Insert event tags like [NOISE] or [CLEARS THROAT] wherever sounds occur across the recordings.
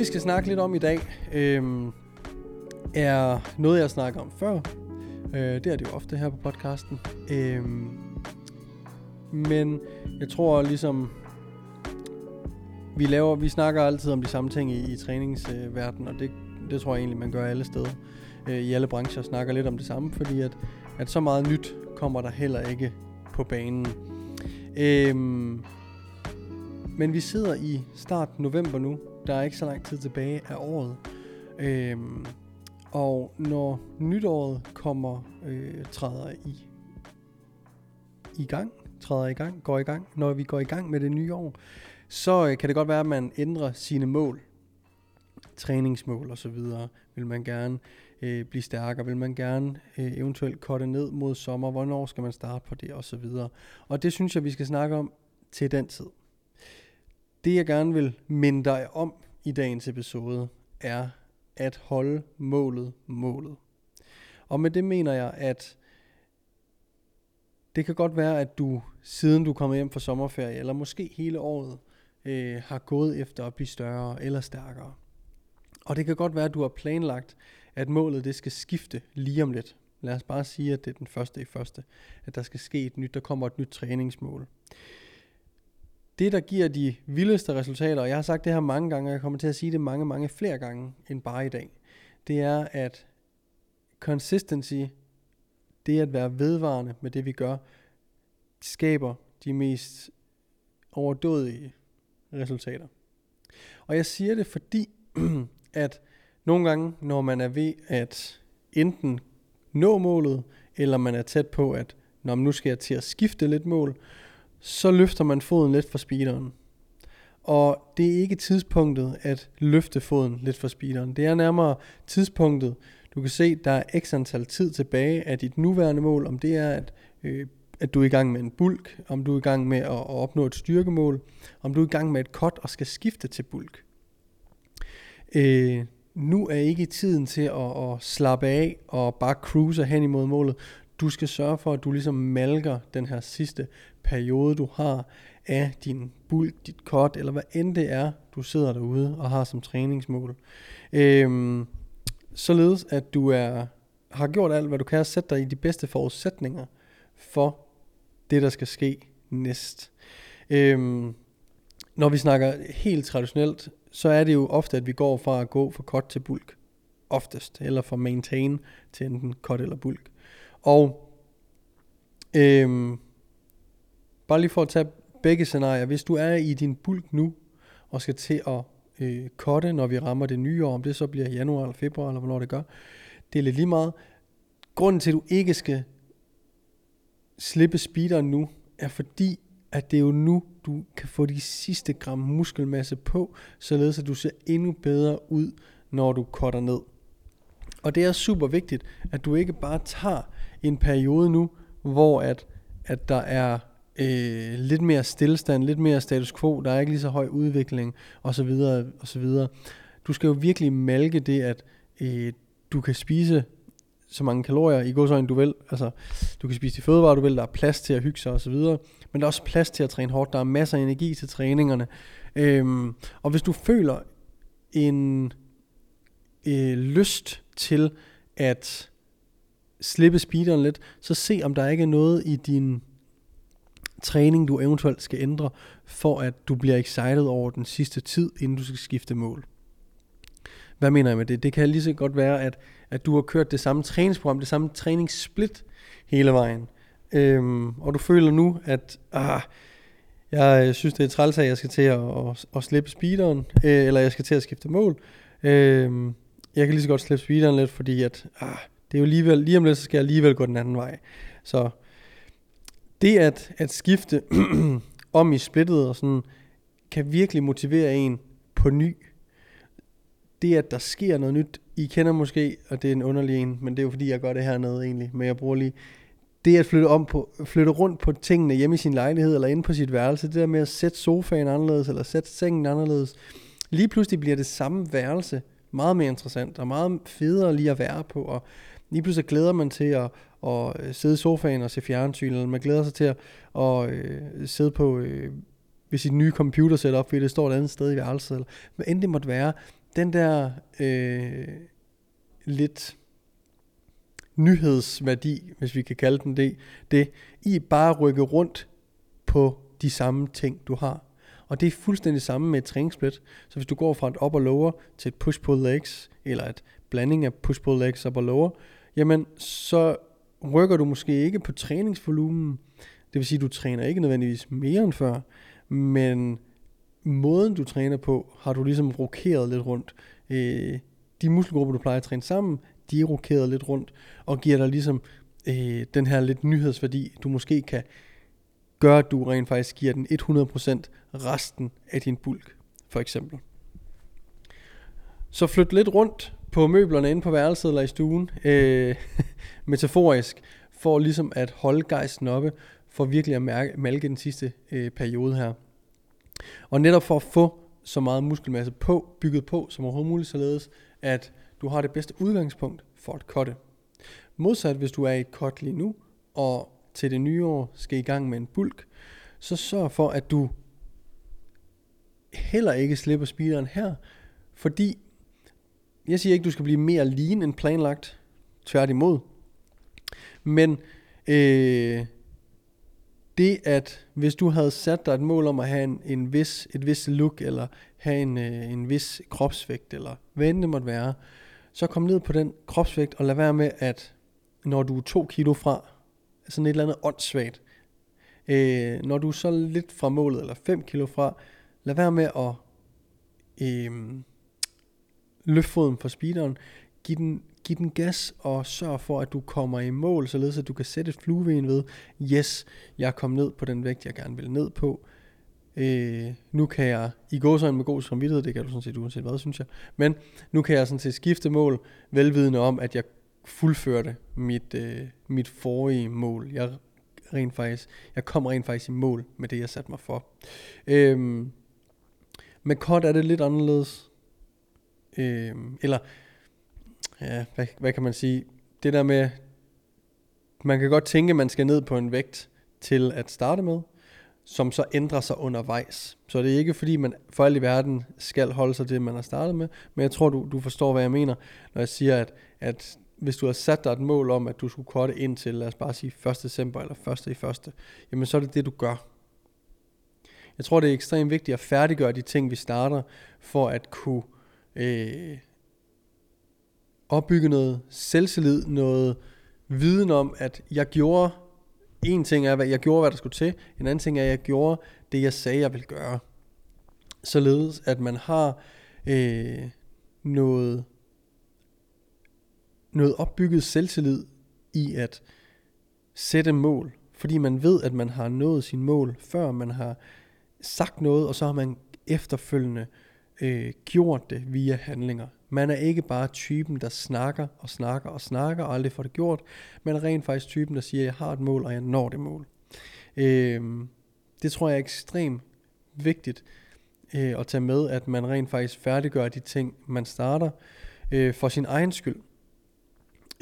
Vi skal snakke lidt om i dag, øh, er noget jeg snakker om før. Øh, det er det jo ofte her på podcasten. Øh, men jeg tror ligesom, vi laver, vi snakker altid om de samme ting i, i træningsverdenen, og det, det tror jeg egentlig, man gør alle steder. Øh, I alle brancher snakker lidt om det samme, fordi at, at så meget nyt kommer der heller ikke på banen. Øhm, men vi sidder i start november nu. Der er ikke så lang tid tilbage af året. Øhm, og når nytåret kommer, øh, træder i, i gang, træder i gang, går i gang, når vi går i gang med det nye år, så øh, kan det godt være, at man ændrer sine mål. Træningsmål og så videre. Vil man gerne øh, blive stærkere? Vil man gerne øh, eventuelt korte ned mod sommer? Hvornår skal man starte på det og så videre? Og det synes jeg, vi skal snakke om til den tid. Det jeg gerne vil minde dig om i dagens episode, er at holde målet målet. Og med det mener jeg, at det kan godt være, at du siden du kommer hjem fra sommerferie, eller måske hele året, øh, har gået efter at blive større eller stærkere. Og det kan godt være, at du har planlagt, at målet det skal skifte lige om lidt. Lad os bare sige, at det er den første i første, at der skal ske et nyt, der kommer et nyt træningsmål det, der giver de vildeste resultater, og jeg har sagt det her mange gange, og jeg kommer til at sige det mange, mange flere gange end bare i dag, det er, at consistency, det at være vedvarende med det, vi gør, skaber de mest overdådige resultater. Og jeg siger det, fordi [CLEARS THROAT] at nogle gange, når man er ved at enten nå målet, eller man er tæt på, at når nu skal jeg til at skifte lidt mål, så løfter man foden lidt for speederen. Og det er ikke tidspunktet at løfte foden lidt for speederen. Det er nærmere tidspunktet, du kan se, der er x antal tid tilbage af dit nuværende mål, om det er, at, øh, at du er i gang med en bulk, om du er i gang med at, at opnå et styrkemål, om du er i gang med et cut og skal skifte til bulk. Øh, nu er ikke tiden til at, at slappe af og bare cruise hen imod målet. Du skal sørge for, at du ligesom malker den her sidste periode, du har af din bulk, dit kort, eller hvad end det er, du sidder derude og har som træningsmål. Øhm, således at du er, har gjort alt, hvad du kan, og sætte dig i de bedste forudsætninger for det, der skal ske næst. Øhm, når vi snakker helt traditionelt, så er det jo ofte, at vi går fra at gå fra cut til bulk. Oftest. Eller fra maintain til enten cut eller bulk. Og øhm, bare lige for at tage begge scenarier. Hvis du er i din bulk nu, og skal til at øh, cutte, når vi rammer det nye år, om det så bliver januar eller februar, eller hvornår det gør, det er lidt lige meget. Grunden til, at du ikke skal slippe speederen nu, er fordi, at det er jo nu, du kan få de sidste gram muskelmasse på, således at du ser endnu bedre ud, når du cutter ned. Og det er super vigtigt, at du ikke bare tager en periode nu, hvor at, at der er øh, lidt mere stillestand, lidt mere status quo, der er ikke lige så høj udvikling, og så videre, og så videre. Du skal jo virkelig malke det, at øh, du kan spise så mange kalorier i godsøjne du vil. Altså, du kan spise de fødevarer du vil, der er plads til at hygge sig og så videre. Men der er også plads til at træne hårdt. Der er masser af energi til træningerne. Øhm, og hvis du føler en øh, lyst til at slippe speederen lidt, så se om der ikke er noget i din træning, du eventuelt skal ændre, for at du bliver excited over den sidste tid, inden du skal skifte mål. Hvad mener jeg med det? Det kan lige så godt være, at, at du har kørt det samme træningsprogram, det samme træningssplit hele vejen. Øhm, og du føler nu, at ah, jeg synes, det er træls, at jeg skal til at, at, at slippe speederen, øh, eller jeg skal til at skifte mål. Øhm, jeg kan lige så godt slippe speederen lidt, fordi at, ah, det er jo alligevel, lige om lidt, så skal jeg alligevel gå den anden vej. Så det at, at skifte [CLEARS THROAT] om i splittet og sådan, kan virkelig motivere en på ny. Det at der sker noget nyt, I kender måske, og det er en underlig en, men det er jo fordi, jeg gør det hernede egentlig, men jeg bruger lige, det at flytte, om på, flytte rundt på tingene hjemme i sin lejlighed, eller inde på sit værelse, det der med at sætte sofaen anderledes, eller sætte sengen anderledes, lige pludselig bliver det samme værelse meget mere interessant, og meget federe lige at være på, og lige pludselig glæder man til at, at øh, sidde i sofaen og se fjernsyn, eller man glæder sig til at, at, øh, sidde på øh, ved sit nye computer setup, fordi det står et andet sted i værelset, eller hvad end det måtte være, den der øh, lidt nyhedsværdi, hvis vi kan kalde den det, det i bare rykke rundt på de samme ting, du har. Og det er fuldstændig samme med et træningssplit. Så hvis du går fra et upper lower til et push-pull legs, eller et blanding af push-pull legs upper lower, jamen så rykker du måske ikke på træningsvolumen. Det vil sige, at du træner ikke nødvendigvis mere end før, men måden du træner på, har du ligesom rokeret lidt rundt. Øh, de muskelgrupper, du plejer at træne sammen, de er rokeret lidt rundt, og giver dig ligesom øh, den her lidt nyhedsværdi, du måske kan gør, at du rent faktisk giver den 100% resten af din bulk, for eksempel. Så flyt lidt rundt på møblerne inde på værelset eller i stuen, øh, [LAUGHS] metaforisk, for ligesom at holde gejsten oppe, for virkelig at mærke, malke den sidste øh, periode her. Og netop for at få så meget muskelmasse på, bygget på som overhovedet muligt, således at du har det bedste udgangspunkt for at cutte. Modsat hvis du er i et cut lige nu, og til det nye år skal i gang med en bulk, så sørg for, at du heller ikke slipper speederen her, fordi jeg siger ikke, du skal blive mere lean end planlagt, tværtimod. Men øh, det at hvis du havde sat dig et mål om at have en, en vis, et vis look, eller have en, øh, en vis kropsvægt, eller hvad end det måtte være, så kom ned på den kropsvægt, og lad være med, at når du er to kilo fra, sådan et eller andet åndssvagt, øh, når du er så lidt fra målet, eller 5 kilo fra, lad være med at øh, løfte foden fra speederen, giv den, giv den gas og sørg for, at du kommer i mål, således at du kan sætte et flueben ved, yes, jeg er kommet ned på den vægt, jeg gerne vil ned på. Øh, nu kan jeg, i gå sådan med god samvittighed, det kan du sådan set uanset hvad, synes jeg, men nu kan jeg sådan set skifte mål, velvidende om, at jeg fuldførte mit, øh, mit forrige mål. Jeg rent faktisk, jeg kom rent faktisk i mål med det, jeg satte mig for. Øhm, med kort er det lidt anderledes. Øhm, eller, ja, hvad, hvad kan man sige? Det der med, man kan godt tænke, at man skal ned på en vægt til at starte med, som så ændrer sig undervejs. Så det er ikke fordi, man for alt i verden skal holde sig til det, man har startet med, men jeg tror, du, du forstår, hvad jeg mener, når jeg siger, at, at hvis du har sat dig et mål om, at du skulle korte ind til, lad os bare sige 1. december eller 1. i første, jamen så er det det, du gør. Jeg tror, det er ekstremt vigtigt at færdiggøre de ting, vi starter, for at kunne øh, opbygge noget selvtillid, noget viden om, at jeg gjorde, en ting er, at jeg gjorde, hvad der skulle til, en anden ting er, at jeg gjorde det, jeg sagde, jeg ville gøre. Således, at man har øh, noget noget opbygget selvtillid i at sætte mål, fordi man ved, at man har nået sin mål, før man har sagt noget, og så har man efterfølgende øh, gjort det via handlinger. Man er ikke bare typen, der snakker og snakker og snakker og aldrig får det gjort. Man er rent faktisk typen, der siger, jeg har et mål, og jeg når det mål. Øh, det tror jeg er ekstremt vigtigt øh, at tage med, at man rent faktisk færdiggør de ting, man starter øh, for sin egen skyld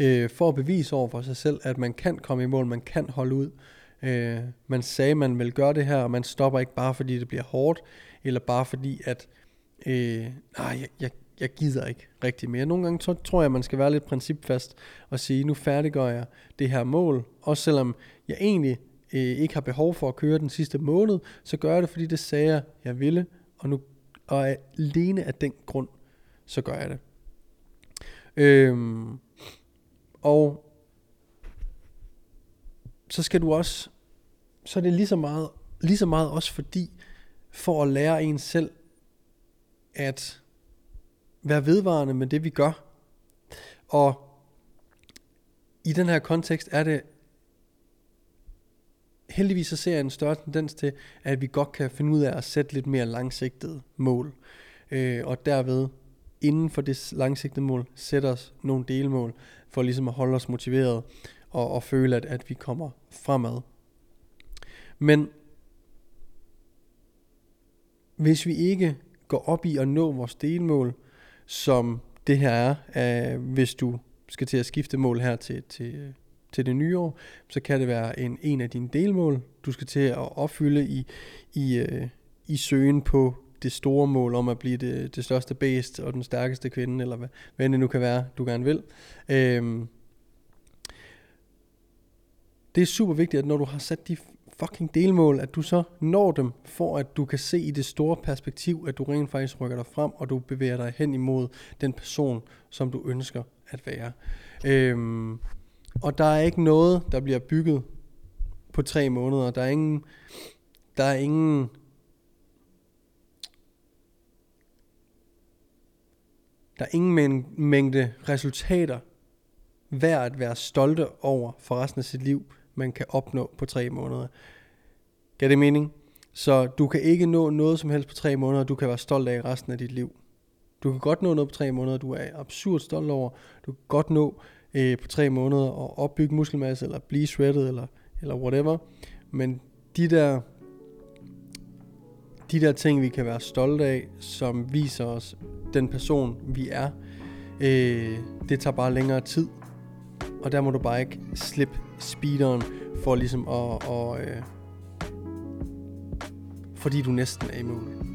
øh, for at bevise over for sig selv, at man kan komme i mål, man kan holde ud. Øh, man sagde, man vil gøre det her, og man stopper ikke bare fordi det bliver hårdt, eller bare fordi at, øh, nej, jeg, jeg, jeg gider ikke rigtig mere. Nogle gange tror, tror jeg, man skal være lidt principfast og sige, nu færdiggør jeg det her mål, også selvom jeg egentlig øh, ikke har behov for at køre den sidste måned, så gør jeg det, fordi det sagde jeg, jeg ville, og nu og alene af den grund, så gør jeg det. Øhm, og så skal du også, så er det lige så meget, lige så meget også fordi, for at lære en selv, at være vedvarende med det, vi gør. Og i den her kontekst er det heldigvis så ser jeg en større tendens til, at vi godt kan finde ud af at sætte lidt mere langsigtede mål. Øh, og derved inden for det langsigtede mål sætte os nogle delmål, for ligesom at holde os motiveret og, og føle, at, at vi kommer fremad. Men hvis vi ikke går op i at nå vores delmål, som det her er, øh, hvis du skal til at skifte mål her til, til, til det nye år, så kan det være en, en af dine delmål, du skal til at opfylde i, i, øh, i søgen på det store mål om at blive det, det største bæst og den stærkeste kvinde, eller hvad, hvad det nu kan være, du gerne vil. Øhm, det er super vigtigt, at når du har sat de fucking delmål, at du så når dem, for at du kan se i det store perspektiv, at du rent faktisk rykker dig frem, og du bevæger dig hen imod den person, som du ønsker at være. Øhm, og der er ikke noget, der bliver bygget på tre måneder. Der er ingen, der er ingen Der er ingen mængde resultater værd at være stolte over for resten af sit liv, man kan opnå på tre måneder. Gør det mening? Så du kan ikke nå noget som helst på tre måneder, du kan være stolt af resten af dit liv. Du kan godt nå noget på tre måneder, du er absurd stolt over. Du kan godt nå øh, på tre måneder at opbygge muskelmasse, eller blive shredded, eller, eller whatever. Men de der, de der ting, vi kan være stolte af, som viser os den person, vi er, øh, det tager bare længere tid. Og der må du bare ikke slippe speederen for ligesom at, og, øh, fordi du næsten er i mål.